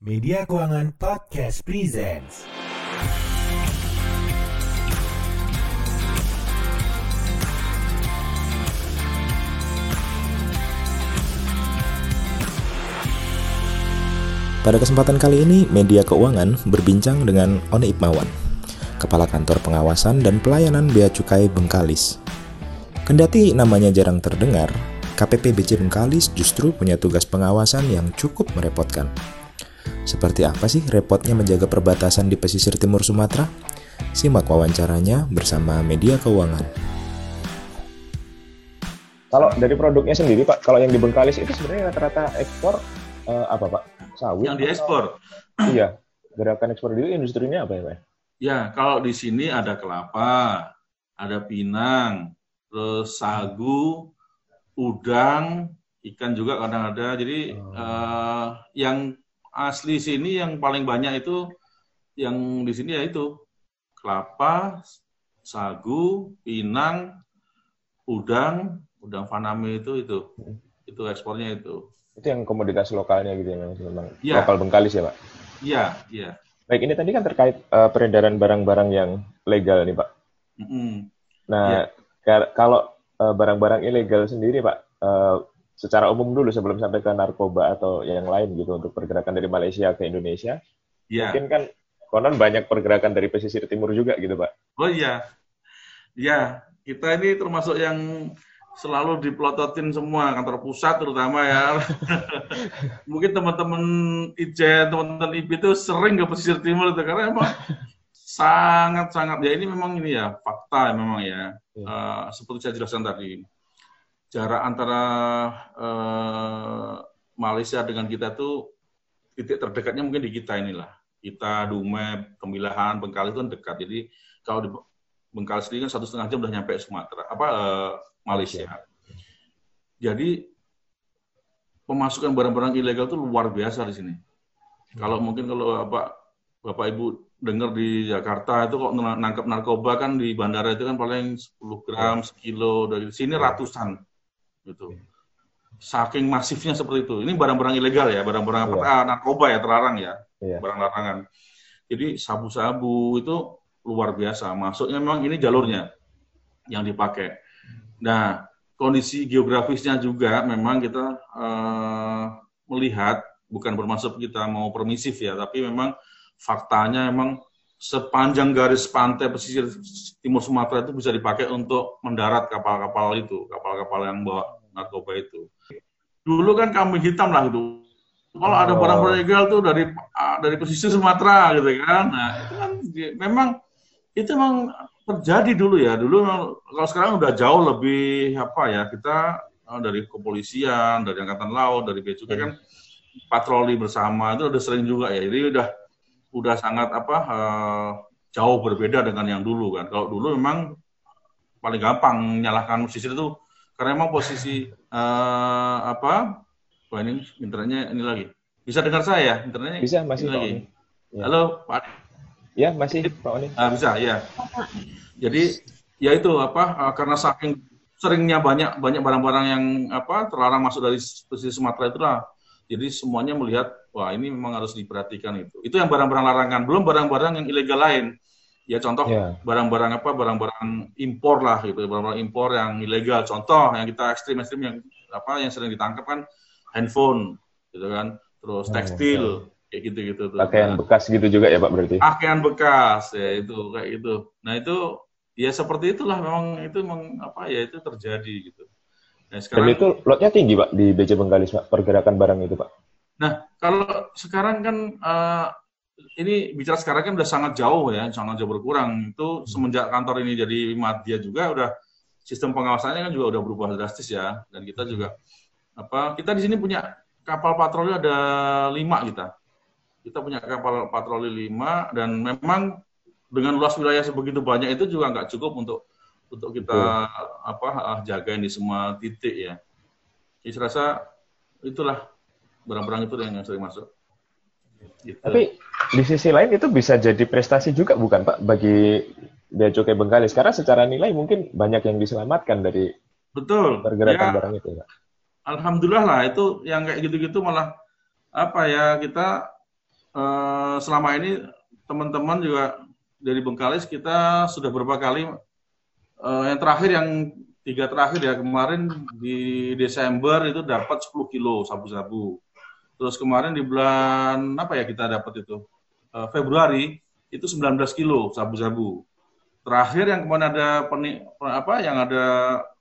Media Keuangan Podcast Presents. Pada kesempatan kali ini, Media Keuangan berbincang dengan One Ipmawan, Kepala Kantor Pengawasan dan Pelayanan Bea Cukai Bengkalis. Kendati namanya jarang terdengar, KPP BC Bengkalis justru punya tugas pengawasan yang cukup merepotkan. Seperti apa sih repotnya menjaga perbatasan di pesisir timur Sumatera? Simak wawancaranya bersama Media Keuangan. Kalau dari produknya sendiri Pak, kalau yang di Bengkalis itu sebenarnya rata-rata ekspor eh, apa Pak? Sawit? yang diekspor. atau- Iya. Gerakan ekspor itu industrinya apa ya Pak? Ya, kalau di sini ada kelapa, ada pinang, terus sagu, udang, ikan juga kadang ada. Jadi Oh. eh, yang asli sini yang paling banyak itu yang di sini ya itu kelapa, sagu, pinang, udang, udang faname itu itu itu ekspornya itu. Itu yang komoditas lokalnya gitu ya memang, Iya. lokal Bengkalis ya Pak. Iya, iya. Baik, ini tadi kan terkait eh, peredaran barang-barang yang legal nih Pak. Mm-mm. Nah, Iya. ka- kalau eh, barang-barang ilegal sendiri Pak, eh, secara umum dulu sebelum sampai ke narkoba atau yang lain gitu untuk pergerakan dari Malaysia ke Indonesia, Iya. mungkin kan konon banyak pergerakan dari pesisir timur juga gitu Pak. Oh iya, ya kita ini termasuk yang selalu dipelototin semua kantor pusat terutama ya. Mungkin teman-teman Ijen, teman-teman IB itu sering ke pesisir timur itu karena emang sangat-sangat ya ini memang ini ya fakta memang ya. Eh, seperti saya jelaskan tadi, jarak antara eh, Malaysia dengan kita tuh titik terdekatnya mungkin di kita inilah. Kita, Dumai, Kemilahan, Bengkalis itu kan dekat. Jadi kalau di Bengkalis sendiri kan satu setengah jam udah nyampe Sumatera, apa eh, Malaysia. Jadi pemasukan barang-barang ilegal itu luar biasa di sini. Kalau mungkin kalau apa Bapak Ibu dengar di Jakarta itu kok nangkap narkoba kan di bandara itu kan paling 10 gram, sekilo dari sini ratusan gitu. Saking masifnya seperti itu. Ini barang-barang ilegal ya, barang-barang apa Iya. ah, narkoba ya terlarang ya Iya. barang larangan. Jadi sabu-sabu itu luar biasa. Masuknya memang ini jalurnya yang dipakai. Nah, kondisi geografisnya juga memang kita eh, melihat bukan bermaksud kita mau permisif ya, tapi memang faktanya memang sepanjang garis pantai pesisir timur Sumatera itu bisa dipakai untuk mendarat kapal-kapal itu, kapal-kapal yang bawa narkoba itu. Dulu kan kambing hitam lah itu. Kalau ada Oh. barang-barang ilegal tuh dari ah, dari pesisir Sumatera gitu kan. Nah, itu kan memang itu memang terjadi dulu ya. Dulu memang, kalau sekarang udah jauh lebih apa ya, kita eh, dari kepolisian, dari angkatan laut, dari bea cukai kan patroli bersama itu udah sering juga ya. Jadi udah udah sangat apa eh, jauh berbeda dengan yang dulu kan. Kalau dulu memang paling gampang menyalahkan pesisir itu karena memang posisi eh, apa? Wah ini internetnya ini lagi. Bisa dengar saya ya? Internetnya Bisa masih ini lagi. Ya. Halo Pak. Ya, masih Pak Oni. Ah, bisa ya. Jadi ya itu apa? eh, karena saking seringnya banyak banyak barang-barang yang apa terlarang masuk dari pesisir Sumatera itulah. Jadi semuanya melihat wah ini memang harus diperhatikan itu. Itu yang barang-barang larangan, belum barang-barang yang ilegal lain. Ya contoh Ya. barang-barang apa barang-barang impor lah gitu barang-barang impor yang ilegal contoh yang kita ekstrim-ekstrim yang apa yang sering ditangkap kan handphone gitu kan terus Oh, tekstil kayak gitu-gitu tuh. Pakaian bekas gitu juga ya Pak berarti? pakaian bekas ya itu kayak gitu nah itu ya seperti itulah memang itu memang apa ya itu terjadi gitu nah Dan sekarang itu lotnya tinggi Pak di BC Bengkalis Pak, pergerakan barang itu Pak. Nah kalau sekarang kan eh, ini bicara sekarang kan udah sangat jauh ya sangat jauh berkurang. Itu semenjak kantor ini jadi Madya juga udah sistem pengawasannya kan juga udah berubah drastis ya. Dan kita juga apa kita di sini punya kapal patroli ada lima kita. Kita punya kapal patroli lima dan memang dengan luas wilayah sebegitu banyak itu juga nggak cukup untuk untuk kita apa ah, jagain di semua titik ya. Jadi saya rasa itulah barang-barang itu yang sering masuk Gitu. Tapi di sisi lain itu bisa jadi prestasi juga bukan Pak bagi Bea Cukai Bengkalis karena secara nilai mungkin banyak yang diselamatkan dari betul pergerakan ya barang itu Pak. alhamdulillah lah itu yang kayak gitu-gitu malah apa ya kita eh, selama ini teman-teman juga dari Bengkalis kita sudah beberapa kali eh, yang terakhir yang tiga terakhir ya kemarin di Desember itu dapat 10 kilo sabu-sabu. Terus kemarin di bulan apa ya kita dapat itu Eh, Februari itu 19 kilo sabu-sabu. Terakhir yang kemarin ada peni, apa yang ada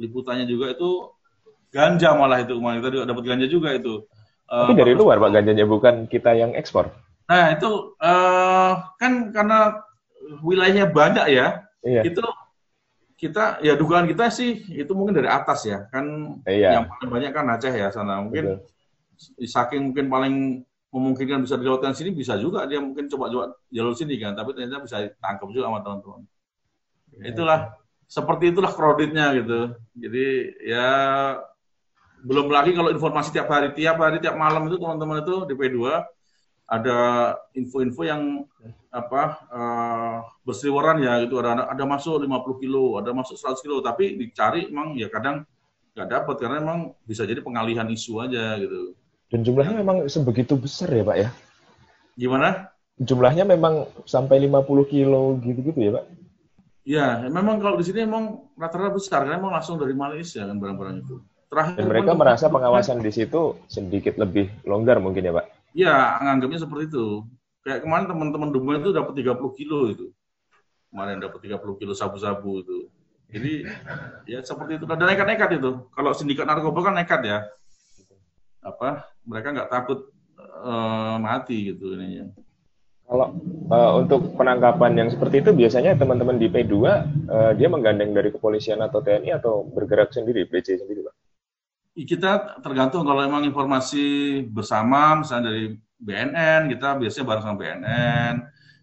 liputannya juga itu ganja malah itu kemarin kita juga dapat ganja juga itu. Eh, Tapi dari luar Pak ganjanya bukan kita yang ekspor. Nah itu eh, kan karena wilayahnya banyak ya, Iya. itu kita ya dugaan kita sih itu mungkin dari atas ya kan Iya. yang paling banyak kan Aceh ya sana mungkin Betul. Saking mungkin paling memungkinkan bisa dilewatkan sini bisa juga dia mungkin coba-coba jalur sini kan tapi ternyata bisa tangkap juga sama teman-teman. Itulah seperti itulah kreditnya gitu. Jadi ya belum lagi kalau informasi tiap hari tiap hari tiap malam itu teman-teman itu di P2 ada info-info yang apa eh, berseliweran ya gitu. Ada ada masuk 50 kilo ada masuk 100 kilo. Tapi dicari emang ya kadang nggak dapat karena emang bisa jadi pengalihan isu aja gitu Dan jumlahnya memang sebegitu besar ya Pak ya? gimana Jumlahnya memang sampai 50 kilo gitu-gitu ya Pak? ya memang kalau di sini emang rata-rata besar karena emang langsung dari Malaysia kan barang-barang itu terakhir Dan mereka emang- merasa pengawasan di situ sedikit lebih longgar mungkin ya Pak? Ya, nganggapnya seperti itu. Kayak kemarin teman-teman Dumai itu dapat 30 kilo itu. Kemarin dapat 30 kilo sabu-sabu itu. Jadi ya seperti itu. Dan nekat-nekat itu. Kalau sindikat narkoba kan nekat ya. Apa? Mereka nggak takut eh, mati gitu ininya. Kalau eh, untuk penangkapan yang seperti itu biasanya teman-teman di P2 eh, dia menggandeng dari kepolisian atau TNI atau bergerak sendiri, BC sendiri Pak? Kita tergantung kalau emang informasi bersama, misalnya dari BNN, kita biasanya bareng sama BNN.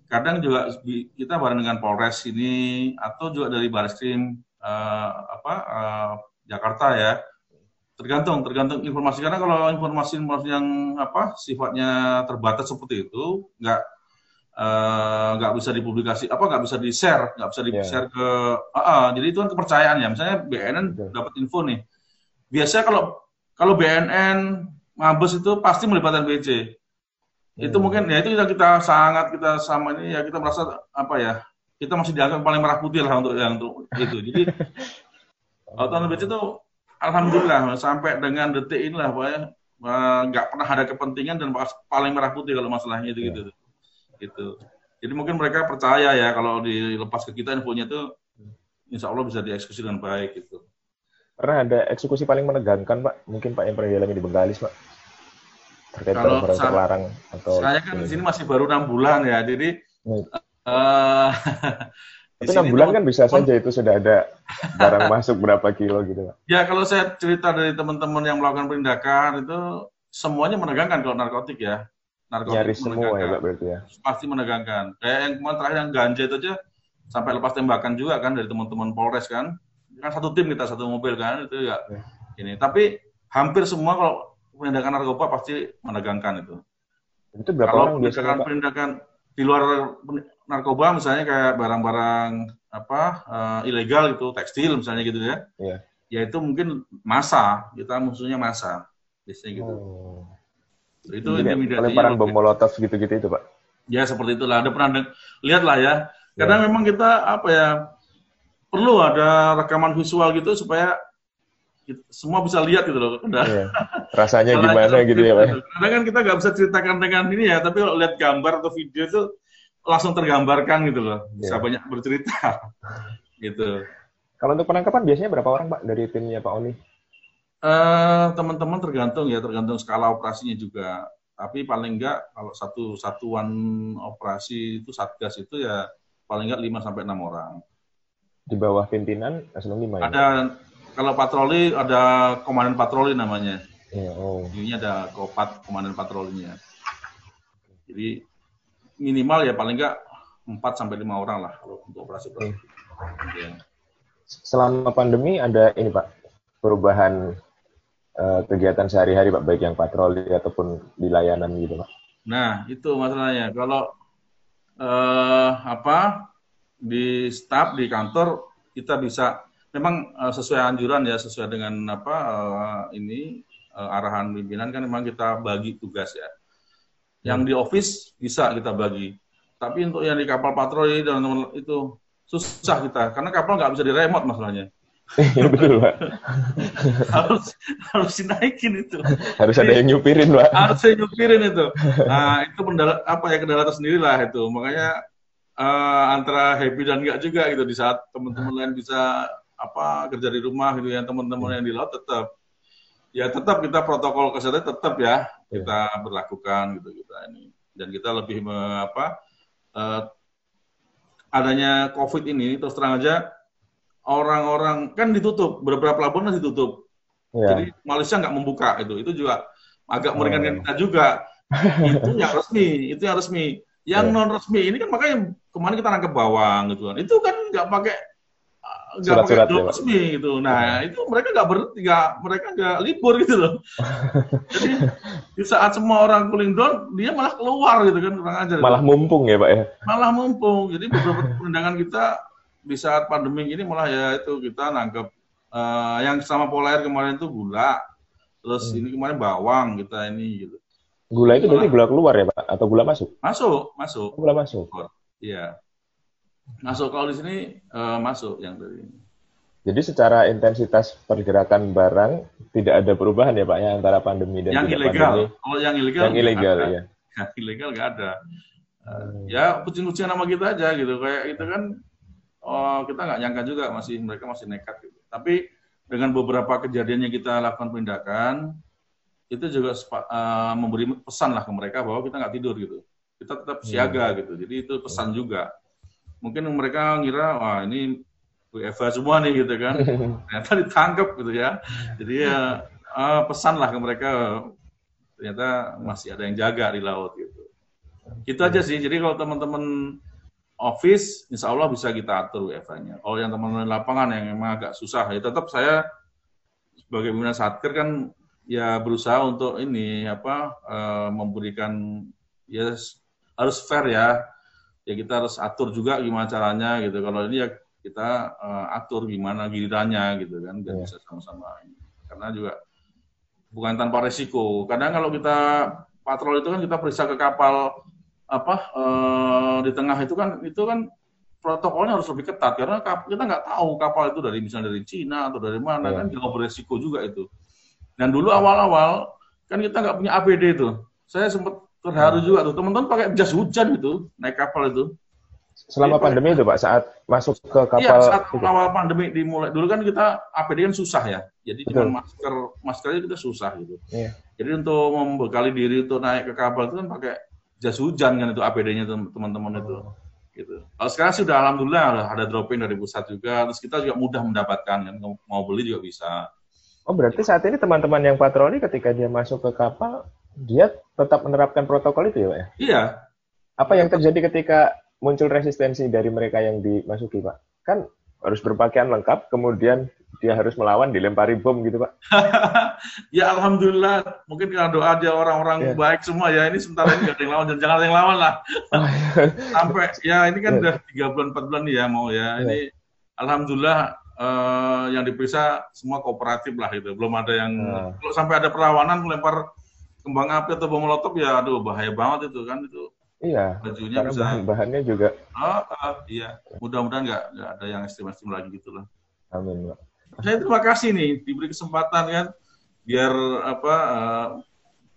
Kadang juga kita bareng dengan Polres ini atau juga dari Bareskrim eh, apa eh, Jakarta ya. Tergantung, tergantung informasi karena kalau informasi-informasi yang apa sifatnya terbatas seperti itu nggak eh, nggak bisa dipublikasi apa nggak bisa di share nggak bisa di Iya. share ke Ah, ah, jadi itu kan kepercayaan ya misalnya BNN Betul. dapat info nih biasanya kalau kalau BNN Mabes itu pasti melibatkan BC itu Hmm. mungkin ya itu kita, kita sangat kita sama ini ya kita merasa apa ya kita masih dianggap paling merah putih lah untuk yang untuk itu jadi Autonomous BC itu alhamdulillah sampai dengan detik inilah pokoknya eh, nggak pernah ada kepentingan dan paling merah putih kalau masalahnya itu gitu. Gitu. Jadi mungkin mereka percaya ya kalau dilepas ke kita infonya itu insya Allah bisa dieksekusi dengan baik gitu. Pernah ada eksekusi paling menegangkan Pak? Mungkin Pak yang pernah dialami di Bengkalis Pak? Terkait Kalau barang-barang sa- terlarang atau saya kan di sini masih baru enam bulan ya jadi Hmm. di Tapi enam bulan kan bisa saja itu sudah ada barang masuk berapa kilo gitu Pak. Ya kalau saya cerita dari teman-teman yang melakukan penindakan itu semuanya menegangkan kalau narkotik ya. Narkotik Nyaris semua ya. Pak berarti ya. Pasti menegangkan. Kayak yang kemarin terakhir yang ganja itu aja sampai lepas tembakan juga kan dari teman-teman Polres kan. Kan satu tim kita satu mobil kan itu ya. Ya. Ini tapi hampir semua kalau penindakan narkoba pasti menegangkan itu. Itu berapa kalau orang biasanya penindakan di luar narkoba misalnya kayak barang-barang apa eh, ilegal gitu tekstil misalnya gitu ya Iya. ya itu mungkin masa kita musuhnya masa biasanya gitu Oh. itu pelemparan lebih- bom molotov gitu-gitu itu Pak. ya seperti itulah ada pernah deng- lihat lah ya kadang memang kita apa ya perlu ada rekaman visual gitu supaya kita- semua bisa lihat gitu loh Udah. Iya. Rasanya gimana kita- gitu ya Pak? Kadang kan kita nggak bisa ceritakan dengan ini ya, tapi kalau lihat gambar atau video itu langsung tergambarkan gitu loh. Bisa Iya. banyak bercerita. gitu. Kalau untuk penangkapan biasanya berapa orang Pak dari timnya Pak Oni? Eh, teman-teman tergantung ya, tergantung skala operasinya juga. Tapi paling enggak kalau satu satuan operasi itu satgas itu ya paling enggak 5 sampai 6 orang. Di bawah pimpinan Eselon 5 ya? Ada kalau patroli ada komandan patroli namanya. Iya, oh. Ini ada kopat komandan patrolinya. Jadi minimal ya paling enggak 4 sampai 5 orang lah kalau untuk operasi. Ya. Selama pandemi ada ini Pak, perubahan eh, kegiatan sehari-hari Pak, baik yang patroli ataupun di layanan gitu Pak. Nah, itu masalahnya. Kalau eh, apa di staf di kantor kita bisa memang eh, sesuai anjuran ya, sesuai dengan apa eh, ini eh, arahan pimpinan kan memang kita bagi tugas ya. Yang di office bisa kita bagi. Tapi untuk yang di kapal patroli dan teman itu susah kita karena kapal nggak bisa diremot masalahnya. Iya betul pak. harus harus dinaikin itu. Harus ada yang nyupirin pak. Harus saya nyupirin itu. Nah itu kendala apa ya kendala tersendiri lah itu. Makanya uh, antara happy dan enggak juga gitu di saat teman-teman lain bisa apa kerja di rumah gitu ya teman-teman yang di laut tetap ya tetap kita protokol kesehatan tetap ya Iya. kita berlakukan gitu kita ini dan kita lebih me, apa uh, adanya covid ini terus terang aja orang-orang kan ditutup beberapa pelabuhan masih ditutup Iya. jadi Malaysia nggak membuka itu itu juga agak Oh. meringankan kita juga itu yang resmi itu yang resmi yang Iya. non resmi ini kan makanya kemarin kita nangkep bawang gitu kan itu kan nggak pakai nggak pakai ya, resmi gitu nah itu mereka nggak ber nggak mereka nggak libur gitu loh jadi di saat semua orang cooling down dia malah keluar gitu kan kurang ajar Malah mumpung ya pak ya. malah mumpung. Jadi beberapa perendangan kita di saat pandemi ini malah ya itu kita nangkep eh, yang sama pola air kemarin itu gula, terus Hmm. ini kemarin bawang kita ini gitu. Gula itu berarti gula keluar ya pak? Atau gula masuk? Masuk, masuk, gula masuk. iya. Masuk kalau di sini eh, masuk yang dari ini. Jadi secara intensitas pergerakan barang tidak ada perubahan ya pak ya antara pandemi dan Yang ilegal, pandemi. kalau yang ilegal, Yang ilegal ada. ya. Yang ilegal nggak ada. Eh, Hmm. ya kucing-kucingan nama kita aja gitu kayak itu kan oh, kita nggak nyangka juga masih mereka masih nekat gitu tapi dengan beberapa kejadian yang kita lakukan penindakan itu juga eh, memberi pesan lah ke mereka bahwa kita nggak tidur gitu kita tetap siaga gitu jadi itu pesan juga mungkin mereka ngira wah ini WFH semua nih gitu kan ternyata ditangkap gitu ya jadi ya eh, pesan lah ke mereka ternyata masih ada yang jaga di laut gitu itu aja sih. Jadi kalau teman-teman office, insya Allah bisa kita atur WFH-nya. Kalau yang teman-teman lapangan yang memang agak susah, ya tetap saya sebagai pimpinan satker kan ya berusaha untuk ini apa eh, memberikan ya harus fair ya. Ya kita harus atur juga gimana caranya gitu. Kalau ini ya kita eh, atur gimana gilirannya gitu kan, biar Iya. bisa sama-sama. Karena juga bukan tanpa resiko. Kadang kalau kita patrol itu kan kita periksa ke kapal apa eh, di tengah itu kan itu kan protokolnya harus lebih ketat karena kita nggak tahu kapal itu dari misalnya dari Cina atau dari mana Iya. kan jauh beresiko juga itu. Dan dulu awal-awal kan kita nggak punya APD itu. Saya sempat terharu juga tuh teman-teman pakai jas hujan itu naik kapal itu. Selama Iya, Pak. pandemi itu pak saat masuk ke Iya, kapal saat itu. awal pandemi dimulai dulu kan kita APD kan susah ya. Jadi Betul. cuma masker maskernya kita susah gitu. Iya. Jadi untuk membekali diri untuk naik ke kapal itu kan pakai jas hujan kan itu APD-nya tem- teman-teman itu. Gitu. Kalau sekarang sih udah alhamdulillah ada, ada dropping dari pusat juga, terus kita juga mudah mendapatkan kan mau beli juga bisa. Oh berarti saat ini teman-teman yang patroli ketika dia masuk ke kapal dia tetap menerapkan protokol itu ya pak ya? Iya, Apa yang terjadi ketika muncul resistensi dari mereka yang dimasuki pak? Kan harus berpakaian lengkap, kemudian dia harus melawan dilempari bom gitu pak? ya alhamdulillah mungkin karena doa dia orang-orang Iya. baik semua ya ini sementara ini ada yang lawan dan jangan ada yang lawan lah. sampai ya ini kan Iya. udah tiga bulan empat bulan nih ya mau ya Iya. ini alhamdulillah eh, yang diperiksa semua kooperatif lah itu belum ada yang Hmm. kalau sampai ada perlawanan melempar kembang api atau bom molotov ya aduh bahaya banget itu kan itu Iya, bajunya bisa bahan-bahannya juga. ah, ah, iya mudah-mudahan nggak nggak ada yang ekstrim-ekstrim lagi gitu lah Amin pak. saya terima kasih nih diberi kesempatan kan biar apa eh,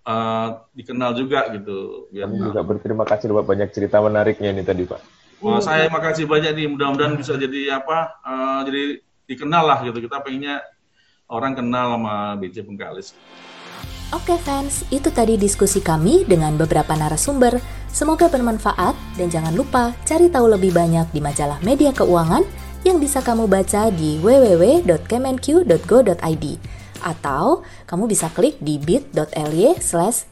eh, dikenal juga gitu biar Kami juga berterima kasih Pak banyak cerita menariknya ini tadi Pak. Wah, saya makasih banyak nih. Mudah-mudahan bisa jadi apa? eh, jadi dikenal lah gitu. Kita pengennya orang kenal sama BC Bengkalis. Oke fans, itu tadi diskusi kami dengan beberapa narasumber. Semoga bermanfaat dan jangan lupa cari tahu lebih banyak di majalah media keuangan yang bisa kamu baca di www.kemenq.go.id atau kamu bisa klik di bit.ly slash.